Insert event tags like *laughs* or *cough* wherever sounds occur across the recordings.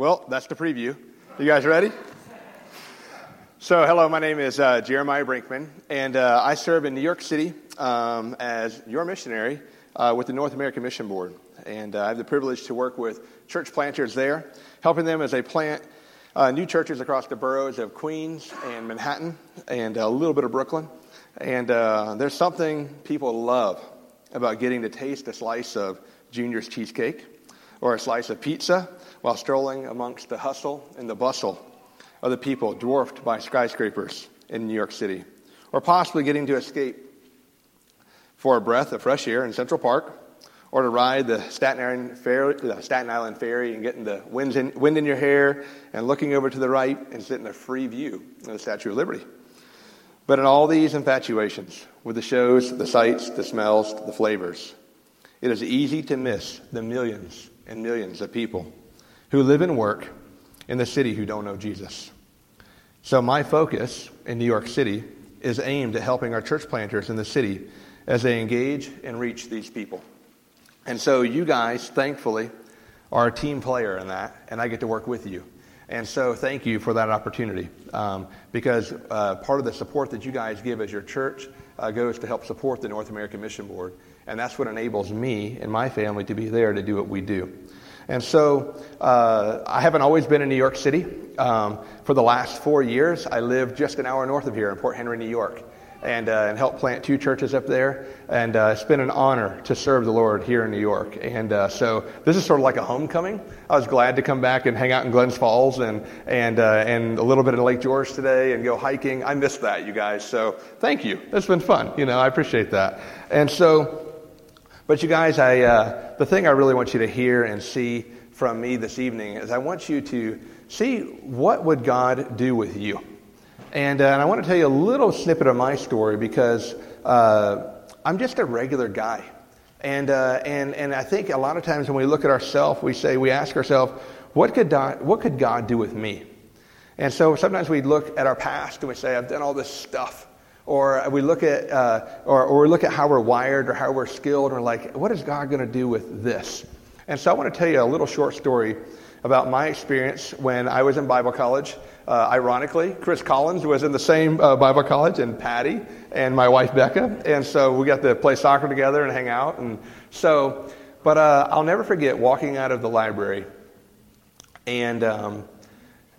Well, that's the preview. You guys ready? So, hello, my name is uh, Jeremiah Brinkman, and uh, I serve in New York City um, as your missionary uh, with the North American Mission Board. And uh, I have the privilege to work with church planters there, helping them as they plant uh, new churches across the boroughs of Queens and Manhattan and a little bit of Brooklyn. And uh, there's something people love about getting to taste a slice of Junior's cheesecake or a slice of pizza while strolling amongst the hustle and the bustle of the people dwarfed by skyscrapers in New York City, or possibly getting to escape for a breath of fresh air in Central Park, or to ride the Staten Island ferry, the Staten Island ferry and getting the wind in, wind in your hair and looking over to the right and sitting a free view of the Statue of Liberty. But in all these infatuations, with the shows, the sights, the smells, the flavors, it is easy to miss the millions and millions of people who live and work in the city who don't know Jesus. So, my focus in New York City is aimed at helping our church planters in the city as they engage and reach these people. And so, you guys, thankfully, are a team player in that, and I get to work with you. And so, thank you for that opportunity um, because uh, part of the support that you guys give as your church uh, goes to help support the North American Mission Board. And that's what enables me and my family to be there to do what we do. And so uh, I haven't always been in New York City. Um, for the last four years, I live just an hour north of here in Port Henry, New York and, uh, and helped plant two churches up there. And uh, it's been an honor to serve the Lord here in New York. And uh, so this is sort of like a homecoming. I was glad to come back and hang out in Glens Falls and, and, uh, and a little bit in Lake George today and go hiking. I missed that, you guys. So thank you. It's been fun. You know, I appreciate that. And so, but you guys, I, uh, the thing I really want you to hear and see from me this evening is I want you to see what would God do with you. And, uh, and I want to tell you a little snippet of my story because uh, I'm just a regular guy. And, uh, and, and I think a lot of times when we look at ourselves, we say, we ask ourselves, what could, what could God do with me? And so sometimes we look at our past and we say, I've done all this stuff. Or we look at, uh, or, or we look at how we're wired or how we're skilled, we're like, what is God going to do with this? And so I want to tell you a little short story about my experience when I was in Bible college. Uh, ironically, Chris Collins was in the same uh, Bible college, and Patty and my wife Becca, and so we got to play soccer together and hang out. And so, but uh, I'll never forget walking out of the library, and um,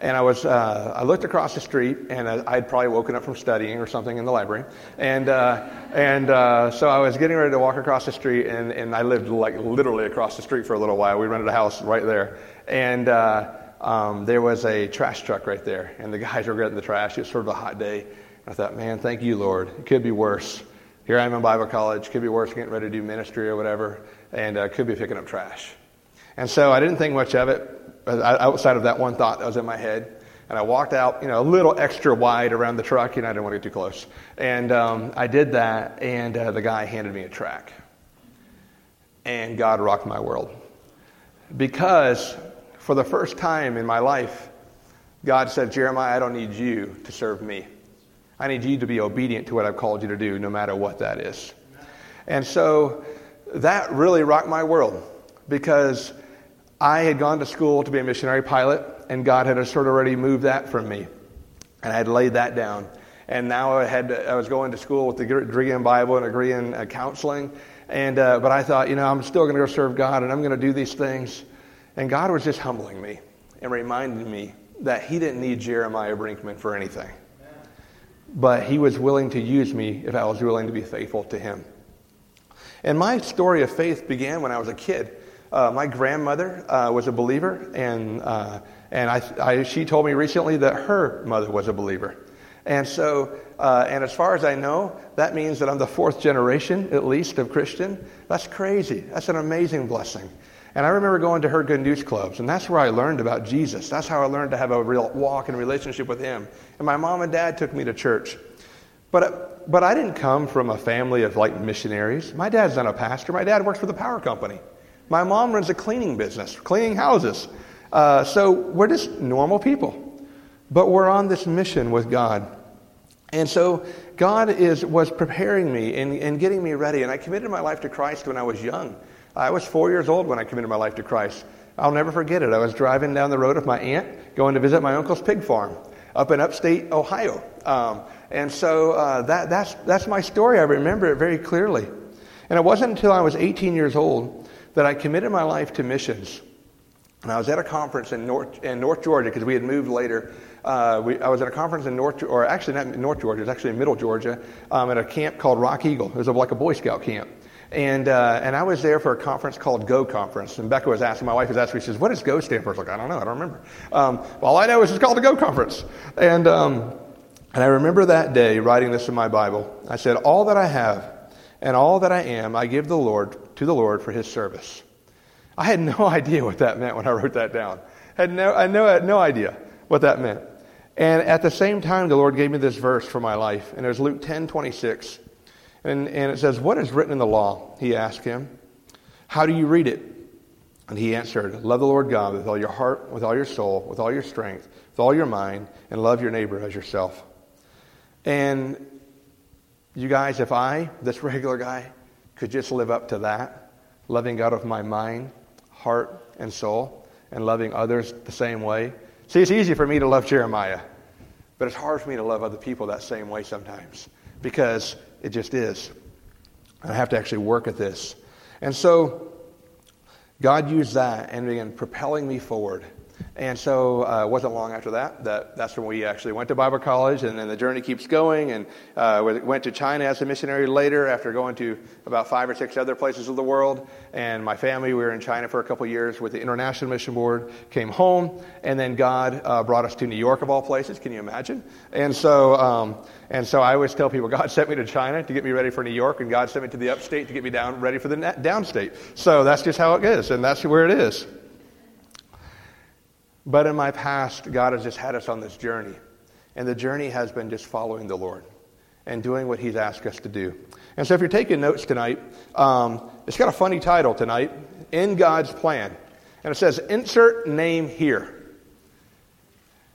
and I was uh, I looked across the street, and I'd probably woken up from studying or something in the library, and uh, and uh, so I was getting ready to walk across the street, and and I lived like literally across the street for a little while. We rented a house right there, and uh, um, there was a trash truck right there, and the guys were getting the trash. It was sort of a hot day. I thought, man, thank you, Lord. It could be worse. Here I am in Bible college. Could be worse, getting ready to do ministry or whatever, and uh, could be picking up trash. And so I didn't think much of it outside of that one thought that was in my head. And I walked out, you know, a little extra wide around the truck. You know, I didn't want to get too close. And um, I did that, and uh, the guy handed me a track. And God rocked my world. Because for the first time in my life, God said, Jeremiah, I don't need you to serve me. I need you to be obedient to what I've called you to do, no matter what that is. And so that really rocked my world because I had gone to school to be a missionary pilot, and God had sort of already moved that from me. And I had laid that down. And now I, had I was going to school with a degree in Bible and a degree in uh, counseling. And, uh, but I thought, you know, I'm still going to go serve God, and I'm going to do these things. And God was just humbling me and reminding me that He didn't need Jeremiah Brinkman for anything. But He was willing to use me if I was willing to be faithful to Him. And my story of faith began when I was a kid. Uh, my grandmother uh, was a believer, and, uh, and I, I, she told me recently that her mother was a believer. And so, uh, and as far as I know, that means that I'm the fourth generation, at least, of Christian. That's crazy. That's an amazing blessing. And I remember going to her good news clubs, and that's where I learned about Jesus. That's how I learned to have a real walk and relationship with Him. And my mom and dad took me to church. But, but I didn't come from a family of like missionaries. My dad's not a pastor. My dad works for the power company. My mom runs a cleaning business, cleaning houses. Uh, so we're just normal people. But we're on this mission with God. And so God is, was preparing me and, and getting me ready. And I committed my life to Christ when I was young. I was four years old when I committed my life to Christ. I'll never forget it. I was driving down the road with my aunt, going to visit my uncle's pig farm up in upstate Ohio. Um, and so uh, that, that's, that's my story. I remember it very clearly. And it wasn't until I was 18 years old that I committed my life to missions. And I was at a conference in North, in North Georgia because we had moved later. Uh, we, I was at a conference in North, or actually not North Georgia, it was actually in Middle Georgia, um, at a camp called Rock Eagle. It was like a Boy Scout camp. And, uh, and I was there for a conference called Go Conference. And Becca was asking, my wife was asking me, she says, what does Go stand for? I was like, I don't know, I don't remember. Um, all I know is it's called the Go Conference. And, um, and I remember that day writing this in my Bible. I said, all that I have and all that I am, I give the Lord to the Lord for his service. I had no *laughs* idea what that meant when I wrote that down. I had no, I I had no idea what that meant. And at the same time, the Lord gave me this verse for my life, and it was Luke 10 26. And, and it says, What is written in the law? He asked him. How do you read it? And he answered, Love the Lord God with all your heart, with all your soul, with all your strength, with all your mind, and love your neighbor as yourself. And you guys, if I, this *laughs* regular guy, could just live up to that, loving God with my mind, heart, and soul, and loving others the same way. See, it's easy for me to love Jeremiah, but it's hard for me to love other people that same way sometimes because it just is. I have to actually work at this. And so God used that and began propelling me forward. And so uh, it wasn't long after that, that that's when we actually went to Bible college, and then the journey keeps going. And uh, we went to China as a missionary later after going to about five or six other places of the world. And my family, we were in China for a couple years with the International Mission Board, came home, and then God uh, brought us to New York, of all places. Can you imagine? And so, um, and so I always tell people *laughs* God sent me to China to get me ready for New York, and God sent me to the upstate to get me down ready for the downstate. So that's just how it is, and that's where it is. But in my past, God has just had us on this journey. And the journey has been just following the Lord and doing what He's asked us to do. And so if you're taking notes tonight, um, it's got a funny title tonight In God's Plan. And it says, Insert name here.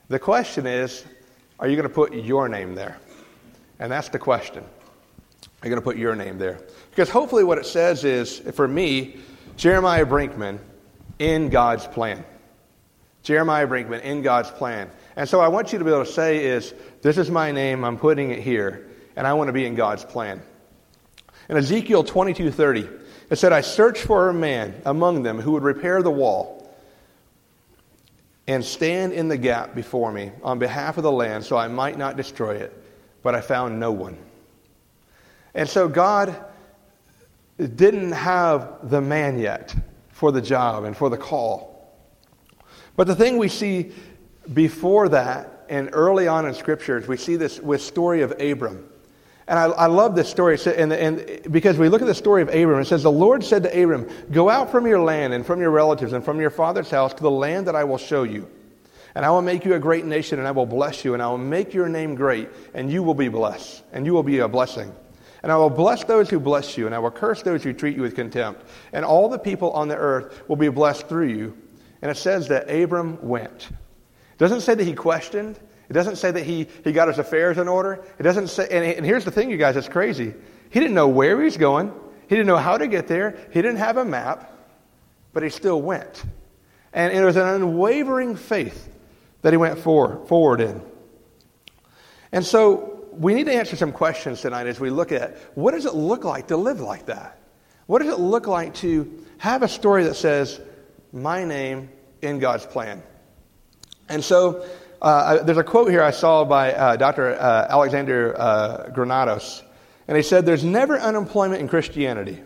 The question is, are you going to put your name there? And that's the question. Are you going to put your name there? Because hopefully, what it says is, for me, Jeremiah Brinkman, in God's plan. Jeremiah Brinkman, in God's plan. And so I want you to be able to say is, this is my name, I'm putting it here, and I want to be in God's plan. In Ezekiel 22:30, it said, I searched for a man among them who would repair the wall and stand in the gap before me on behalf of the land so I might not destroy it, but I found no one. And so God didn't have the man yet for the job and for the call. But the thing we see before that and early on in scriptures, we see this with story of Abram. And I, I love this story and, and because we look at the story of Abram. It says, The Lord said to Abram, Go out from your land and from your relatives and from your father's house to the land that I will show you. And I will make you a great nation, and I will bless you, and I will make your name great, and you will be blessed, and you will be a blessing. And I will bless those who bless you, and I will curse those who treat you with contempt. And all the people on the earth will be blessed through you. And it says that Abram went. It doesn't say that he questioned. It doesn't say that he, he got his affairs in order. It doesn't say, and, and here's the thing, you guys, it's crazy. He didn't know where he was going. He didn't know how to get there. He didn't have a map, but he still went. And it was an unwavering faith that he went for, forward in. And so we need to answer some questions tonight as we look at what does it look like to live like that? What does it look like to have a story that says, my name in God's plan. And so uh, there's a quote here I saw by uh, Dr. Uh, Alexander uh, Granados, and he said, There's never unemployment in Christianity.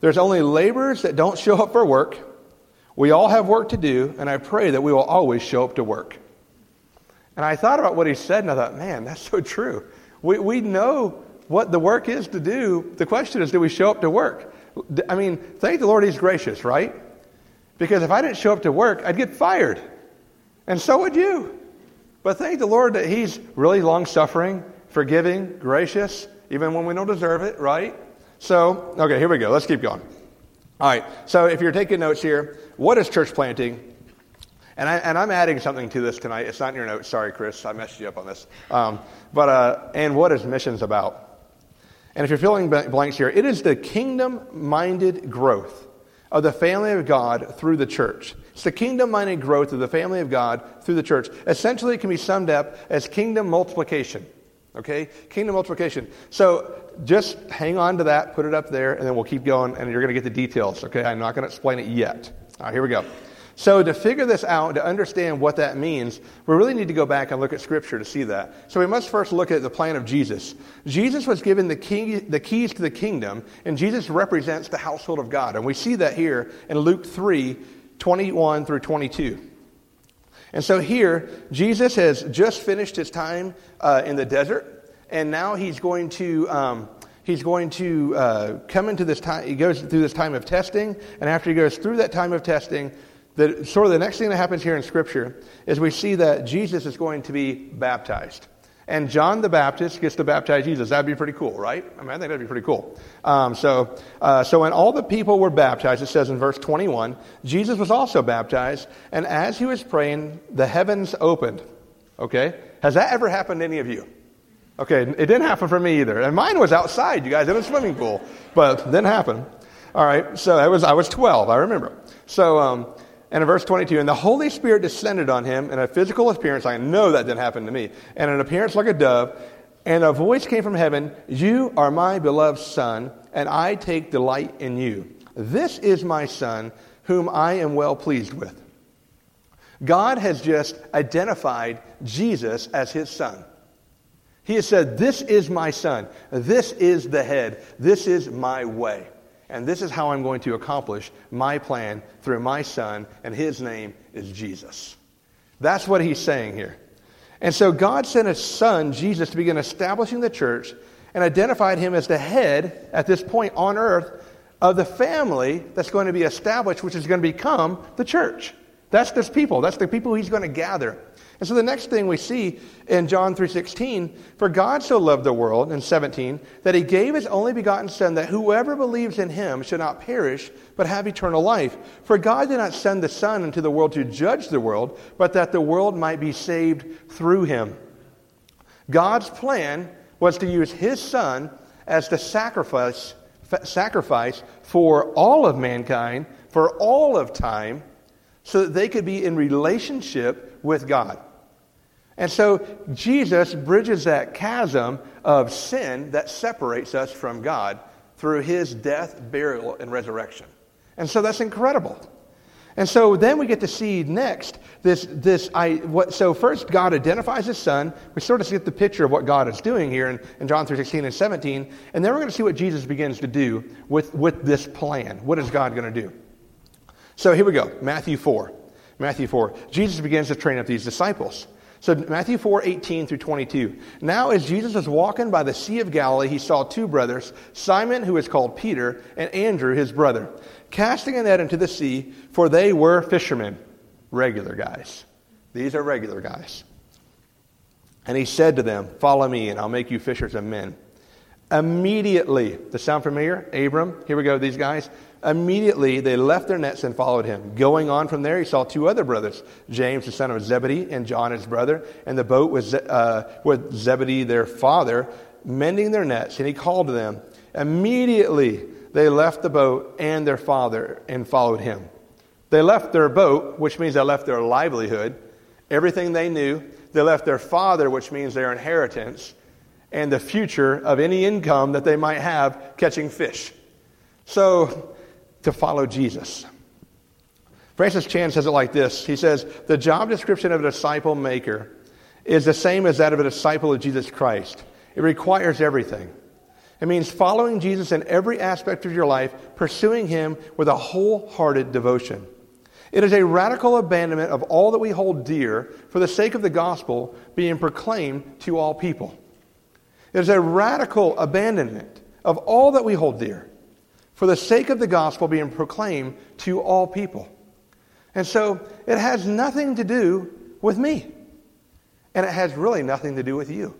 There's only laborers that don't show up for work. We all have work to do, and I pray that we will always show up to work. And I thought about what he said, and I thought, man, that's so true. We, we know what the work is to do. The question is, do we show up to work? I mean, thank the Lord he's gracious, right? Because if I didn't show up to work, I'd get fired. And so would you. But thank the Lord that He's really long suffering, forgiving, gracious, even when we don't deserve it, right? So, okay, here we go. Let's keep going. All right, so if you're taking notes here, what is church planting? And, I, I'm adding something to this tonight. It's not in your notes. Sorry, Chris. I messed you up on this. Um, but, uh, and what is missions about? And if you're filling blanks here, it is the kingdom minded growth of the family of God through the church. It's the kingdom minded growth of the family of God through the church. Essentially, it can be summed up as kingdom multiplication. Okay? Kingdom multiplication. So just hang on to that, put it up there, and then we'll keep going, and you're going to get the details. Okay? I'm not going to explain it yet. All right, here we go. So, to figure this out, to understand what that means, we really need to go back and look at Scripture to see that. So, we must first look at the plan of Jesus. Jesus was given the, key, the keys to the kingdom, and Jesus represents the household of God. And we see that here in Luke 3 21 through 22. And so, here, Jesus has just finished his time uh, in the desert, and now he's going to. Um, he's going to uh, come into this time, he goes through this time of testing, and after he goes through that time of testing, sort of the next thing that happens here in Scripture is we see that Jesus is going to be baptized. And John the Baptist gets to baptize Jesus. That'd be pretty cool, right? I mean, I think that'd be pretty cool. Um, so, uh, so when all the people were baptized, it says in verse 21, Jesus was also baptized, and as he was praying, the heavens opened. Okay? Has that ever happened to any of you? Okay, it didn't happen for me either. And mine was outside, you guys, in a swimming pool, but it didn't happen. All right, so I was, I was 12, I remember. So, um, and in verse 22, and the Holy Spirit descended on him in a physical appearance. I know that didn't happen to me. And an appearance like a dove. And a voice came from heaven You are my beloved Son, and I take delight in you. This is my Son, whom I am well pleased with. God has just identified Jesus as his Son. He has said, This is my Son. This is the head. This is my way. And this is how I'm going to accomplish my plan through my son, and his name is Jesus. That's what he's saying here. And so God sent his son, Jesus, to begin establishing the church and identified him as the head at this point on earth of the family that's going to be established, which is going to become the church. That's this people. That's the people he's going to gather. And so the next thing we see in John 3:16, for God so loved the world in 17 that he gave his only begotten son that whoever believes in him should not perish but have eternal life. For God did not send the son into the world to judge the world, but that the world might be saved through him. God's plan was to use his son as the sacrifice sacrifice for all of mankind for all of time so that they could be in relationship with God. And so Jesus bridges that chasm of sin that separates us from God through his death, burial, and resurrection. And so that's incredible. And so then we get to see next this, this I, what, so first God identifies his son. We sort of get the picture of what God is doing here in, in John 3, 16 and 17. And then we're going to see what Jesus begins to do with, with this plan. What is God going to do? So here we go. Matthew 4. Matthew 4. Jesus begins to train up these disciples. So Matthew 4, 18 through 22. Now as Jesus was walking by the Sea of Galilee, he saw two brothers, Simon, who is called Peter, and Andrew, his brother, casting a net into the sea, for they were fishermen. Regular guys. These are regular guys. And he said to them, Follow me, and I'll make you fishers of men. Immediately, does sound familiar? Abram, here we go, these guys. Immediately they left their nets and followed him. Going on from there, he saw two other brothers, James, the son of Zebedee, and John, his brother, and the boat was uh, with Zebedee, their father, mending their nets. And he called to them. Immediately they left the boat and their father and followed him. They left their boat, which means they left their livelihood, everything they knew. They left their father, which means their inheritance, and the future of any income that they might have catching fish. So to follow Jesus. Francis Chan says it like this He says, The job description of a disciple maker is the same as that of a disciple of Jesus Christ. It requires everything. It means following Jesus in every aspect of your life, pursuing Him with a wholehearted devotion. It is a radical abandonment of all that we hold dear for the sake of the gospel being proclaimed to all people. It is a radical abandonment of all that we hold dear for the sake of the gospel being proclaimed to all people. And so it has nothing to do with me. And it has really nothing to do with you.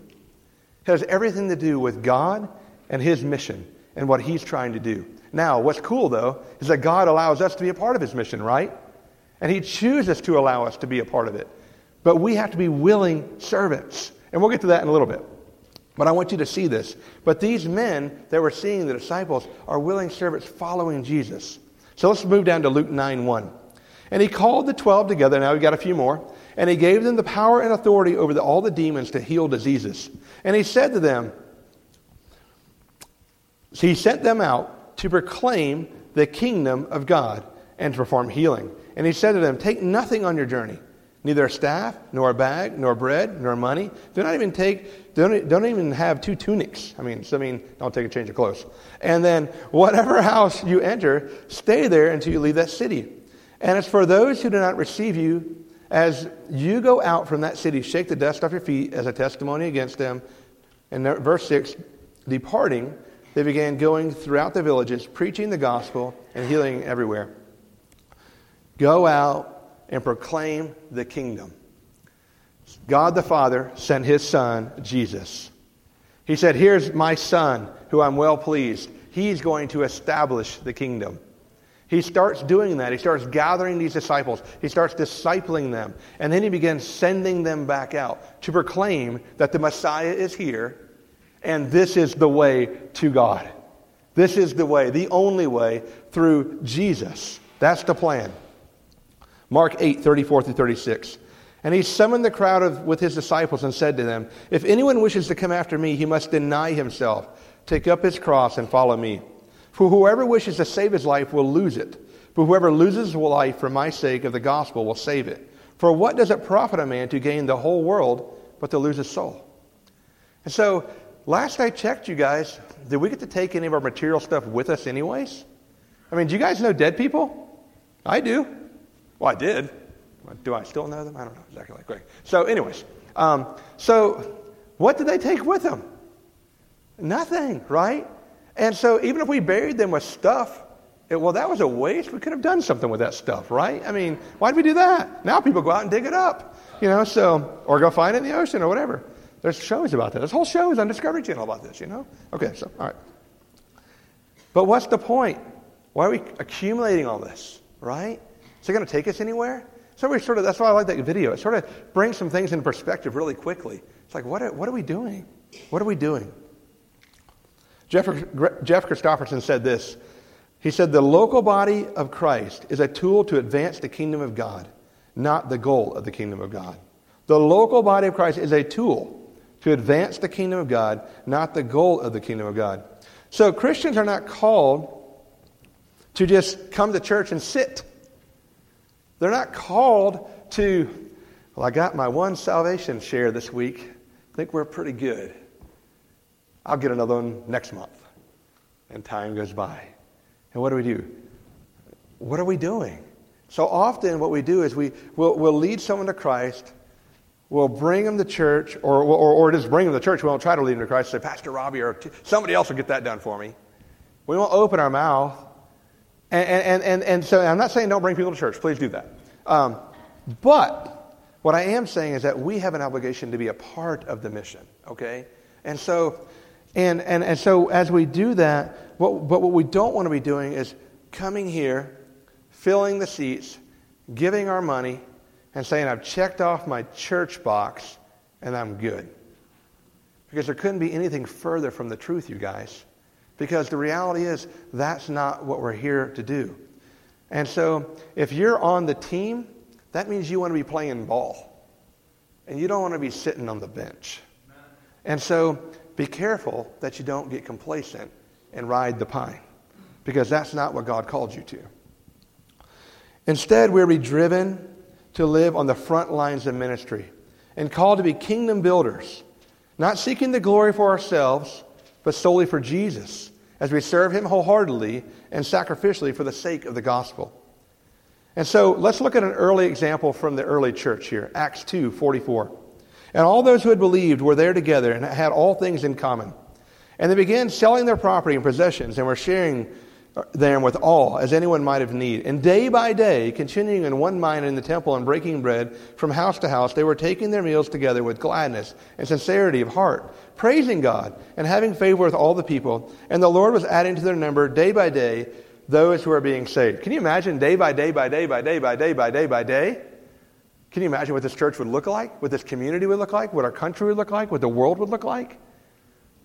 It has everything to do with God and His mission and what He's trying to do. Now, what's cool, though, is that God allows us to be a part of His mission, right? And He chooses to allow us to be a part of it. But we have to be willing servants. And we'll get to that in a little bit. But I want you to see this. But these men that were seeing the disciples are willing servants following Jesus. So let's move down to Luke 9 1. And he called the twelve together. Now we've got a few more. And he gave them the power and authority over the, all the demons to heal diseases. And he said to them, so he sent them out to proclaim the kingdom of God and to perform healing. And he said to them, Take nothing on your journey, neither a staff, nor a bag, nor bread, nor money. Do not even take, don't, don't even have two tunics. I mean, so I mean, don't take a change of clothes. And then, whatever house you enter, stay there until you leave that city. And as for those who do not receive you, as you go out from that city, shake the dust off your feet as a testimony against them. And verse 6 departing, they began going throughout the villages, preaching the gospel and healing everywhere. Go out and proclaim the kingdom. God the Father sent his Son, Jesus. He said, Here's my Son, who I'm well pleased. He's going to establish the kingdom. He starts doing that. He starts gathering these disciples. He starts discipling them. And then he begins sending them back out to proclaim that the Messiah is here and this is the way to God. This is the way, the only way through Jesus. That's the plan. Mark 8, 34 through 36. And he summoned the crowd of, with his disciples and said to them, If anyone wishes to come after me, he must deny himself, take up his cross, and follow me. For whoever wishes to save his life will lose it. But whoever loses his life for my sake of the gospel will save it. For what does it profit a man to gain the whole world but to lose his soul? And so, last I checked, you guys, did we get to take any of our material stuff with us, anyways? I mean, do you guys know dead people? I do. Well, I did. Do I still know them? I don't know exactly Greg. So, anyways, um, so what did they take with them? Nothing, right? And so even if we buried them with stuff, it, well, that was a waste. We could have done something with that stuff, right? I mean, why did we do that? Now people go out and dig it up, you know, so, or go find it in the ocean or whatever. There's shows about that. There's whole shows on Discovery Channel about this, you know? Okay, so, all right. But what's the point? Why are we accumulating all this, right? Is it going to take us anywhere? So we sort of, that's why I like that video. It sort of brings some things into perspective really quickly. It's like, what are, what are we doing? What are we doing? Jeff, Jeff Christopherson said this. He said, The local body of Christ is a tool to advance the kingdom of God, not the goal of the kingdom of God. The local body of Christ is a tool to advance the kingdom of God, not the goal of the kingdom of God. So Christians are not called to just come to church and sit. They're not called to, well, I got my one salvation share this week. I think we're pretty good. I'll get another one next month. And time goes by. And what do we do? What are we doing? So often, what we do is we, we'll, we'll lead someone to Christ, we'll bring them to church, or, or, or just bring them to church. We won't try to lead them to Christ, say, Pastor Robbie, or somebody else will get that done for me. We won't open our mouth. And, and, and, and so I'm not saying don't bring people to church. Please do that. Um, but what I am saying is that we have an obligation to be a part of the mission, okay? And so and, and, and so as we do that, what, but what we don't want to be doing is coming here, filling the seats, giving our money, and saying, I've checked off my church box and I'm good. Because there couldn't be anything further from the truth, you guys. Because the reality is, that's not what we're here to do. And so, if you're on the team, that means you want to be playing ball. And you don't want to be sitting on the bench. And so, be careful that you don't get complacent and ride the pine, because that's not what God called you to. Instead, we're be driven to live on the front lines of ministry and called to be kingdom builders, not seeking the glory for ourselves, but solely for Jesus, as we serve Him wholeheartedly and sacrificially for the sake of the gospel. And so let's look at an early example from the early church here Acts 2 44. And all those who had believed were there together and had all things in common. And they began selling their property and possessions and were sharing them with all, as anyone might have need. And day by day, continuing in one mind in the temple and breaking bread from house to house, they were taking their meals together with gladness and sincerity of heart, praising God and having favor with all the people. And the Lord was adding to their number day by day those who were being saved. Can you imagine day by day by day by day by day by day by day? Can you imagine what this church would look like? What this community would look like? What our country would look like? What the world would look like?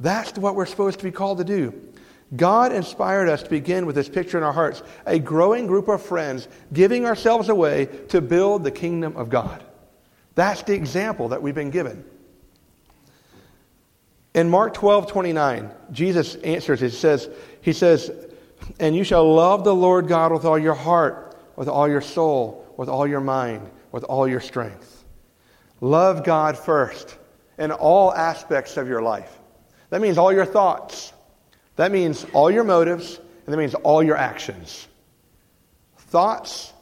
That's what we're supposed to be called to do. God inspired us to begin with this picture in our hearts a growing group of friends giving ourselves away to build the kingdom of God. That's the example that we've been given. In Mark 12, 29, Jesus answers, he says, he says, And you shall love the Lord God with all your heart, with all your soul, with all your mind, with all your strength. Love God first in all aspects of your life. That means all your thoughts. That means all your motives, and that means all your actions. Thoughts,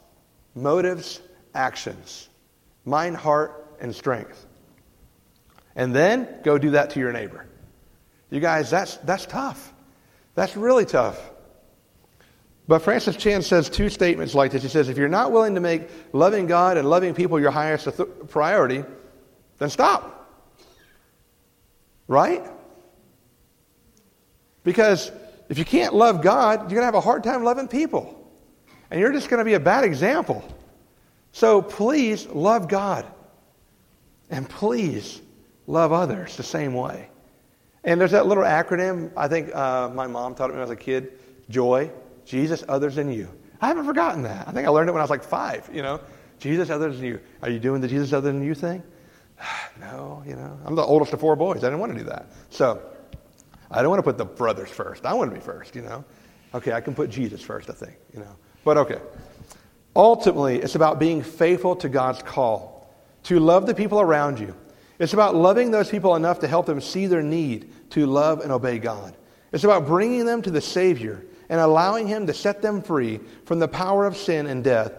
motives, actions. Mind, heart, and strength. And then go do that to your neighbor. You guys, that's, that's tough. That's really tough. But Francis Chan says two statements like this. He says, if you're not willing to make loving God and loving people your highest priority, then stop. Right? Because if you can't love God, you're going to have a hard time loving people. And you're just going to be a bad example. So please love God. And please love others the same way. And there's that little acronym, I think uh, my mom taught it when I was a kid joy, Jesus, others, and you. I haven't forgotten that. I think I learned it when I was like five, you know. Jesus, others, and you. Are you doing the Jesus, other than you thing? *sighs* no, you know. I'm the oldest of four boys. I didn't want to do that. So I don't want to put the brothers first. I want to be first, you know. Okay, I can put Jesus first, I think, you know. But okay. Ultimately, it's about being faithful to God's call, to love the people around you it's about loving those people enough to help them see their need to love and obey God. It's about bringing them to the Savior and allowing Him to set them free from the power of sin and death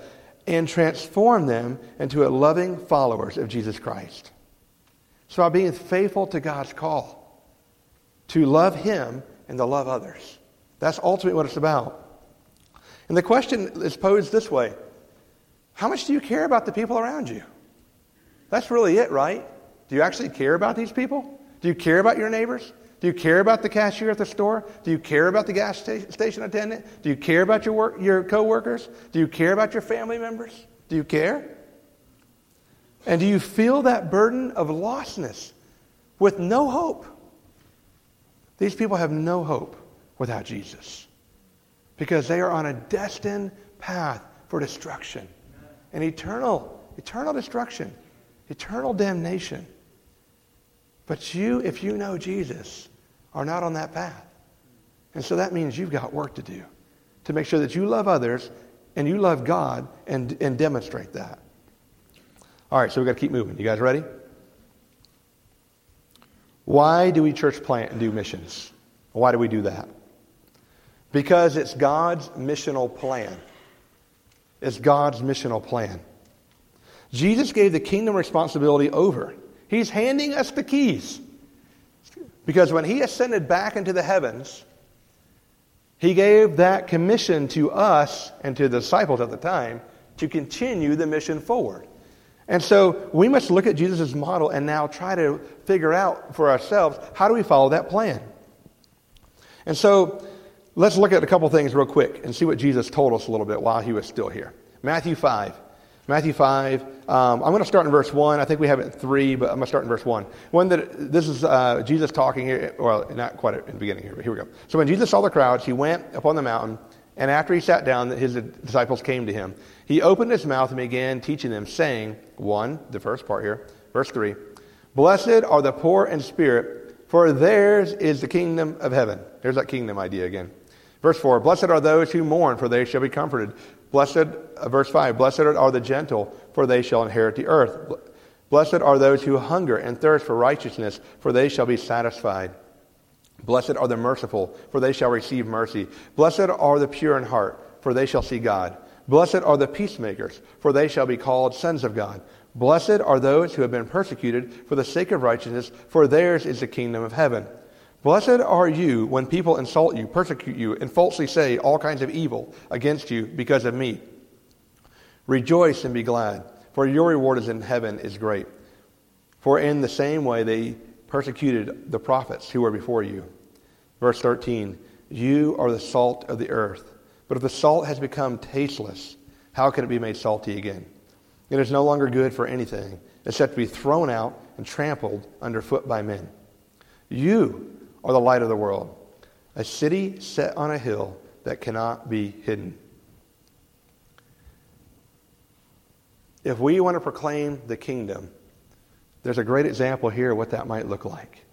and transform them into loving followers of Jesus Christ. It's about being faithful to God's call, to love Him and to love others. That's ultimately what it's about. And the question is posed this way How much do you care about the people around you? That's really it, right? Do you actually care about these people? Do you care about your neighbors? Do you care about the cashier at the store? Do you care about the gas station attendant? Do you care about your, work, your coworkers? Do you care about your family members? Do you care? And do you feel that burden of lostness with no hope? These people have no hope without Jesus because they are on a destined path for destruction and eternal, eternal destruction, eternal damnation. But you, if you know Jesus, are not on that path. And so that means you've got work to do to make sure that you love others and you love God and, and demonstrate that. All right, so we've got to keep moving. You guys ready? Why do we church plant and do missions? Why do we do that? Because it's God's missional plan. It's God's missional plan. Jesus gave the kingdom responsibility over. He's handing us the keys. Because when he ascended back into the heavens, he gave that commission to us and to the disciples at the time to continue the mission forward. And so we must look at Jesus' model and now try to figure out for ourselves how do we follow that plan. And so let's look at a couple things real quick and see what Jesus told us a little bit while he was still here. Matthew 5. Matthew 5. Um, I'm going to start in verse 1. I think we have it 3, but I'm going to start in verse 1. When the, this is uh, Jesus talking here. Well, not quite in the beginning here, but here we go. So when Jesus saw the crowds, he went up on the mountain, and after he sat down, his disciples came to him. He opened his mouth and began teaching them, saying, 1, the first part here, verse 3, Blessed are the poor in spirit, for theirs is the kingdom of heaven. There's that kingdom idea again. Verse 4 Blessed are those who mourn, for they shall be comforted. Blessed, uh, verse 5 Blessed are the gentle, for they shall inherit the earth. Blessed are those who hunger and thirst for righteousness, for they shall be satisfied. Blessed are the merciful, for they shall receive mercy. Blessed are the pure in heart, for they shall see God. Blessed are the peacemakers, for they shall be called sons of God. Blessed are those who have been persecuted for the sake of righteousness, for theirs is the kingdom of heaven. Blessed are you when people insult you, persecute you, and falsely say all kinds of evil against you because of me. Rejoice and be glad, for your reward is in heaven is great. For in the same way they persecuted the prophets who were before you. Verse 13 You are the salt of the earth. But if the salt has become tasteless, how can it be made salty again? It is no longer good for anything except to be thrown out and trampled underfoot by men. You are the light of the world. a city set on a hill that cannot be hidden. If we want to proclaim the kingdom, there's a great example here of what that might look like,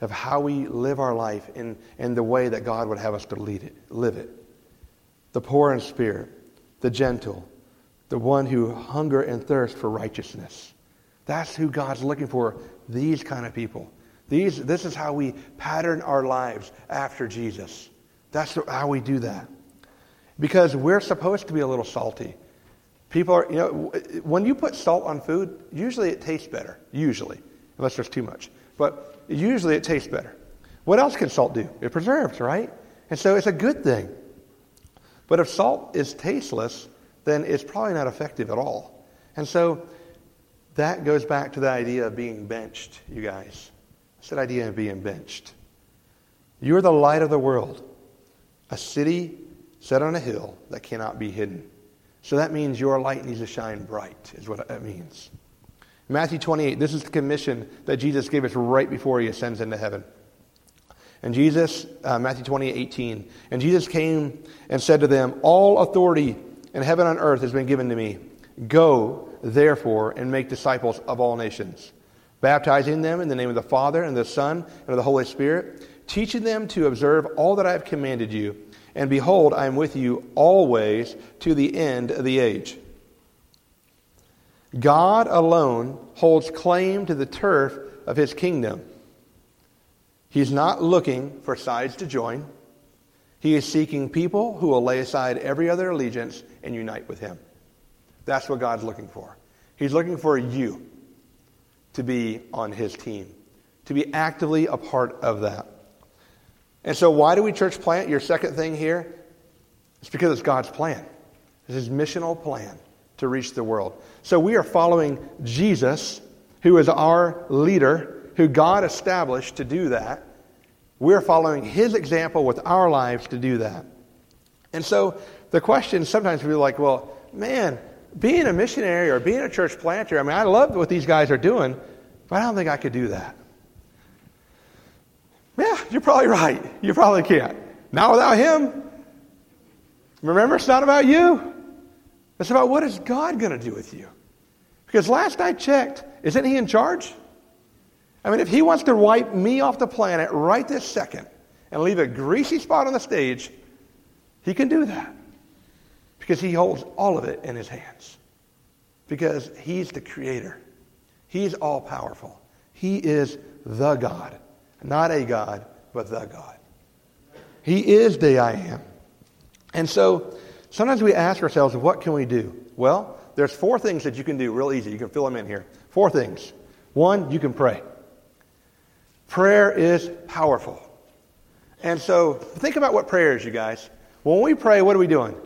of how we live our life in, in the way that God would have us to lead it, live it. The poor in spirit, the gentle, the one who hunger and thirst for righteousness. That's who God's looking for, these kind of people. These, this is how we pattern our lives after Jesus. That's how we do that. Because we're supposed to be a little salty. People are, you know, when you put salt on food, usually it tastes better. Usually, unless there's too much. But usually it tastes better. What else can salt do? It preserves, right? And so it's a good thing. But if salt is tasteless, then it's probably not effective at all. And so that goes back to the idea of being benched, you guys. It's that idea of being benched. You're the light of the world, a city set on a hill that cannot be hidden. So that means your light needs to shine bright, is what that means. Matthew 28, this is the commission that Jesus gave us right before he ascends into heaven. And Jesus, uh, Matthew 28, 18, and Jesus came and said to them, All authority in heaven and earth has been given to me. Go, therefore, and make disciples of all nations baptizing them in the name of the Father and the Son and of the Holy Spirit, teaching them to observe all that I have commanded you. And behold, I am with you always to the end of the age. God alone holds claim to the turf of his kingdom. He's not looking for sides to join. He is seeking people who will lay aside every other allegiance and unite with him. That's what God's looking for. He's looking for you to be on his team, to be actively a part of that. And so, why do we church plant? Your second thing here? It's because it's God's plan. It's his missional plan to reach the world. So, we are following Jesus, who is our leader, who God established to do that. We're following his example with our lives to do that. And so, the question sometimes we are like, well, man, being a missionary or being a church planter, I mean, I love what these guys are doing, but I don't think I could do that. Yeah, you're probably right. You probably can't. Not without Him. Remember, it's not about you. It's about what is God going to do with you. Because last I checked, isn't He in charge? I mean, if He wants to wipe me off the planet right this second and leave a greasy spot on the stage, He can do that. Because He holds all of it in His hands. Because He's the Creator. He's all powerful. He is the God. Not a God, but the God. He is the I am. And so sometimes we ask ourselves, what can we do? Well, there's four things that you can do real easy. You can fill them in here. Four things. One, you can pray. Prayer is powerful. And so think about what prayer is, you guys. When we pray, what are we doing?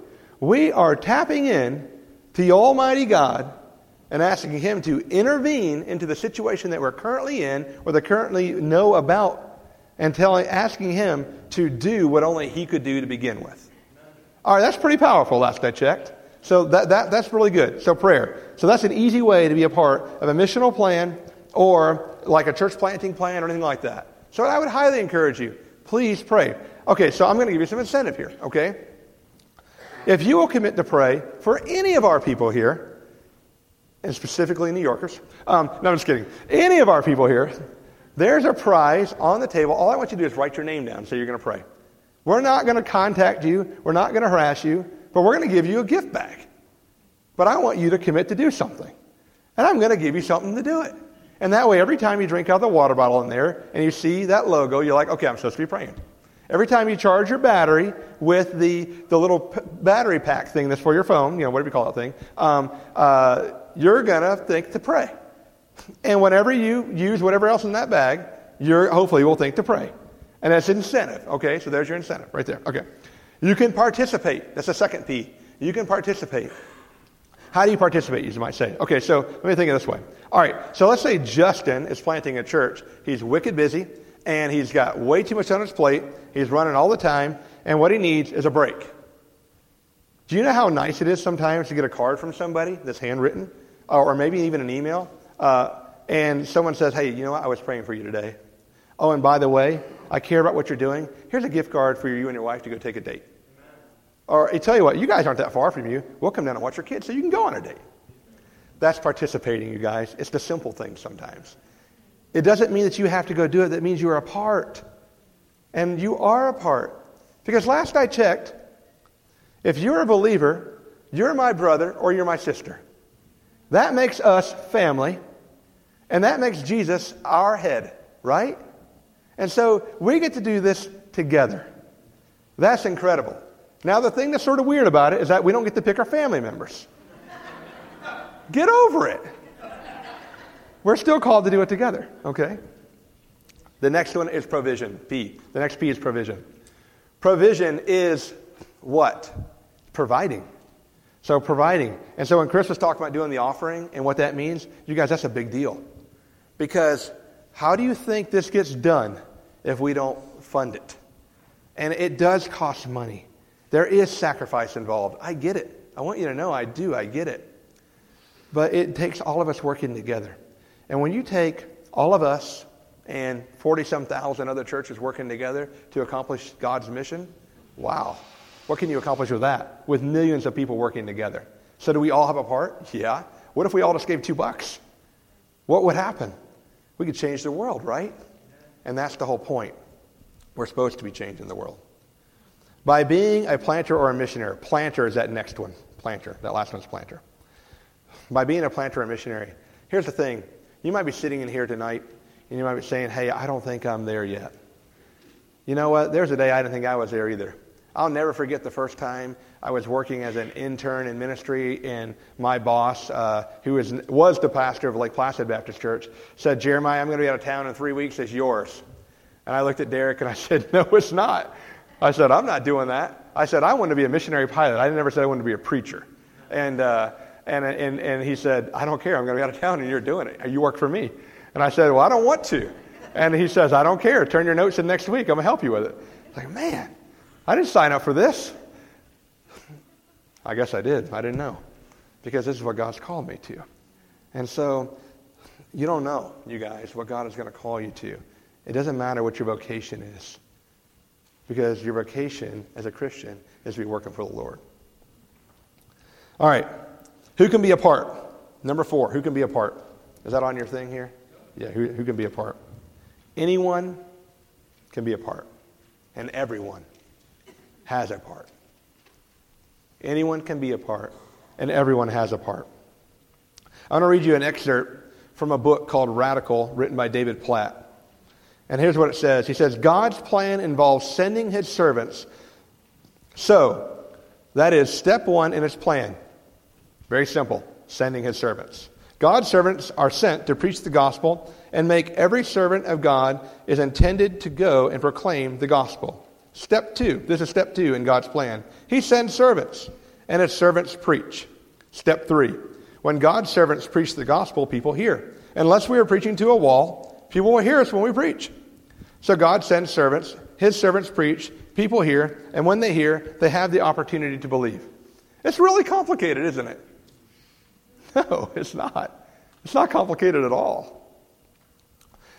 We are tapping in to the Almighty God and asking Him to intervene into the situation that we're currently in or that currently know about and telling, asking Him to do what only He could do to begin with. All right, that's pretty powerful, last I checked. So that, that, that's really good. So prayer. So that's an easy way to be a part of a missional plan or like a church planting plan or anything like that. So I would highly encourage you, please pray. Okay, so I'm going to give you some incentive here, okay? If you will commit to pray for any of our people here, and specifically New Yorkers. Um, no, I'm just kidding. Any of our people here, there's a prize on the table. All I want you to do is write your name down so you're going to pray. We're not going to contact you, we're not going to harass you, but we're going to give you a gift bag. But I want you to commit to do something. And I'm going to give you something to do it. And that way, every time you drink out the water bottle in there and you see that logo, you're like, okay, I'm supposed to be praying. Every time you charge your battery with the, the little p- battery pack thing that's for your phone, you know, whatever you call that thing, um, uh, you're going to think to pray. And whenever you use whatever else in that bag, you're hopefully will think to pray. And that's incentive. Okay, so there's your incentive right there. Okay. You can participate. That's the second P. You can participate. How do you participate, you might say? Okay, so let me think of this way. All right, so let's say Justin is planting a church. He's wicked busy, and he's got way too much on his plate. He's running all the time, and what he needs is a break. Do you know how nice it is sometimes to get a card from somebody that's handwritten? or maybe even an email, uh, and someone says, Hey, you know what? I was praying for you today. Oh, and by the way, I care about what you're doing. Here's a gift card for you and your wife to go take a date. Or I tell you what, you guys aren't that far from you. We'll come down and watch your kids so you can go on a date. That's participating, you guys. It's the simple things sometimes. It doesn't mean that you have to go do it, that means you're a part. And you are a part. Because last I checked, if you're a believer, you're my brother or you're my sister. That makes us family, and that makes Jesus our head, right? And so we get to do this together. That's incredible. Now, the thing that's sort of weird about it is that we don't get to pick our family members. Get over it. We're still called to do it together, okay? The next one is provision, P. The next P is provision. Provision is what? Providing. So, providing. And so, when Chris was talking about doing the offering and what that means, you guys, that's a big deal. Because how do you think this gets done if we don't fund it? And it does cost money. There is sacrifice involved. I get it. I want you to know I do. I get it. But it takes all of us working together. And when you take all of us and 40 some thousand other churches working together to accomplish God's mission, wow. What can you accomplish with that? With millions of people working together. So, do we all have a part? Yeah. What if we all just gave two bucks? What would happen? We could change the world, right? And that's the whole point. We're supposed to be changing the world. By being a planter or a missionary, planter is that next one. Planter. That last one's planter. By being a planter or a missionary, here's the thing. You might be sitting in here tonight and you might be saying, hey, I don't think I'm there yet. You know what? There's a day I didn't think I was there either. I'll never forget the first time I was working as an intern in ministry, and my boss, uh, who was, was the pastor of Lake Placid Baptist Church, said, Jeremiah, I'm going to be out of town in three weeks. It's yours. And I looked at Derek and I *laughs* said, No, it's not. I said, I'm not doing that. I said, I want to be a missionary pilot. I never said I wanted to be a preacher. And, uh, and, and, and he said, I don't care. I'm going to be out of town and you're doing it. You work for me. And I said, Well, I don't want to. And he says, I don't care. Turn your notes in next week. I'm going to help you with it. Like, man, I didn't sign up for this. I guess I did. I didn't know. Because this is what God's called me to. And so, you don't know, you guys, what God is going to call you to. It doesn't matter what your vocation is. Because your vocation as a Christian is to be working for the Lord. All right. Who can be a part? Number four, who can be a part? Is that on your thing here? Yeah, who, who can be a part? Anyone can be a part, and everyone has a part. Anyone can be a part, and everyone has a part. I want to read you an excerpt from a book called Radical, written by David Platt. And here's what it says He says, God's plan involves sending his servants. So, that is step one in his plan. Very simple sending his servants. God's servants are sent to preach the gospel and make every servant of God is intended to go and proclaim the gospel. Step two. This is step two in God's plan. He sends servants, and his servants preach. Step three. When God's servants preach the gospel, people hear. Unless we are preaching to a wall, people will hear us when we preach. So God sends servants, his servants preach, people hear, and when they hear, they have the opportunity to believe. It's really complicated, isn't it? *laughs* No, it's not. It's not complicated at all.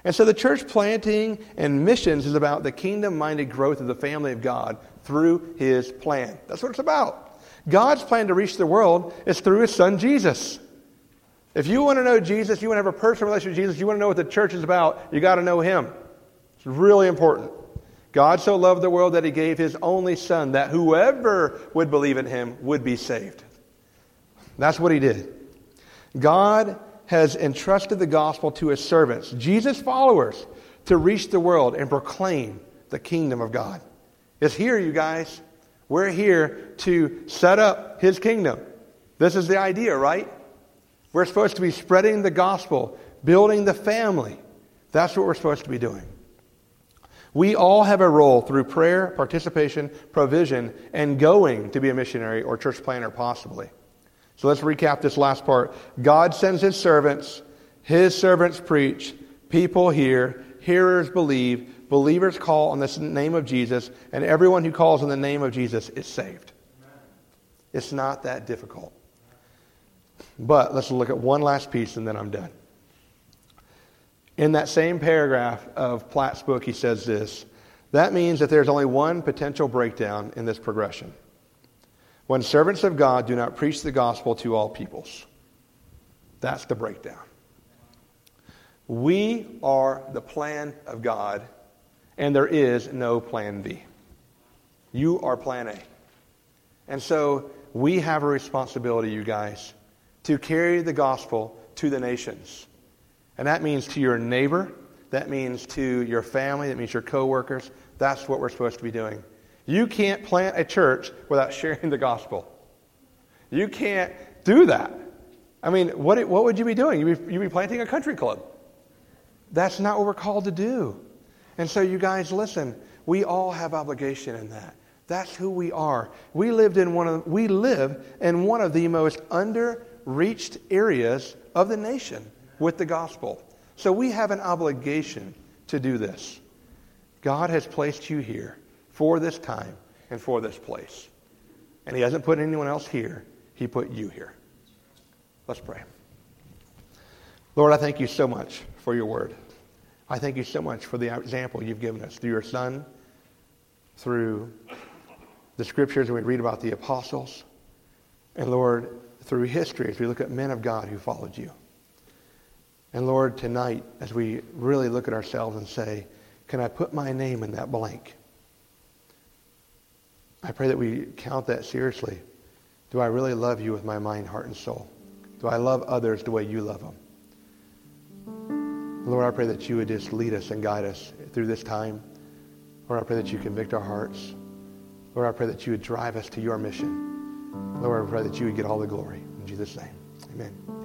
And so the church planting and missions is about the kingdom minded growth of the family of God through his plan. That's what it's about. God's plan to reach the world is through his son Jesus. If you want to know Jesus, you want to have a personal relationship with Jesus, you want to know what the church is about, you got to know him. It's really important. God so loved the world that he gave his only son that whoever would believe in him would be saved. That's what he did. God has entrusted the gospel to his servants, Jesus' followers, to reach the world and proclaim the kingdom of God. It's here, you guys. We're here to set up his kingdom. This is the idea, right? We're supposed to be spreading the gospel, building the family. That's what we're supposed to be doing. We all have a role through prayer, participation, provision, and going to be a missionary or church planter, possibly. So let's recap this last part. God sends his servants, his servants preach, people hear, hearers believe, believers call on the name of Jesus, and everyone who calls on the name of Jesus is saved. It's not that difficult. But let's look at one last piece and then I'm done. In that same paragraph of Platt's book, he says this That means that there's only one potential breakdown in this progression. When servants of God do not preach the gospel to all peoples, that's the breakdown. We are the plan of God, and there is no plan B. You are plan A. And so we have a responsibility, you guys, to carry the gospel to the nations. And that means to your neighbor, that means to your family, that means your coworkers. That's what we're supposed to be doing. You can't plant a church without *laughs* sharing the gospel. You can't do that. I mean, what, what would you be doing? You'd be, you'd be planting a country club. That's not what we're called to do. And so, you guys, listen, we all have obligation in that. That's who we are. We lived in one of we live in one of the most underreached areas of the nation with the gospel. So we have an obligation to do this. God has placed you here for this time and for this place. And he hasn't put anyone else here. He put you here. Let's pray. Lord, I thank you so much for your word. I thank you so much for the example you've given us through your son, through the scriptures we read about the apostles. And Lord, through history, as we look at men of God who followed you. And Lord, tonight, as we really look at ourselves and say, can I put my name in that blank? I pray that we count that seriously. Do I really love you with my mind, heart, and soul? Do I love others the way you love them? Lord, I pray that you would just lead us and guide us through this time. Lord, I pray that you convict our hearts. Lord, I pray that you would drive us to your mission. Lord, I pray that you would get all the glory. In Jesus' name, amen.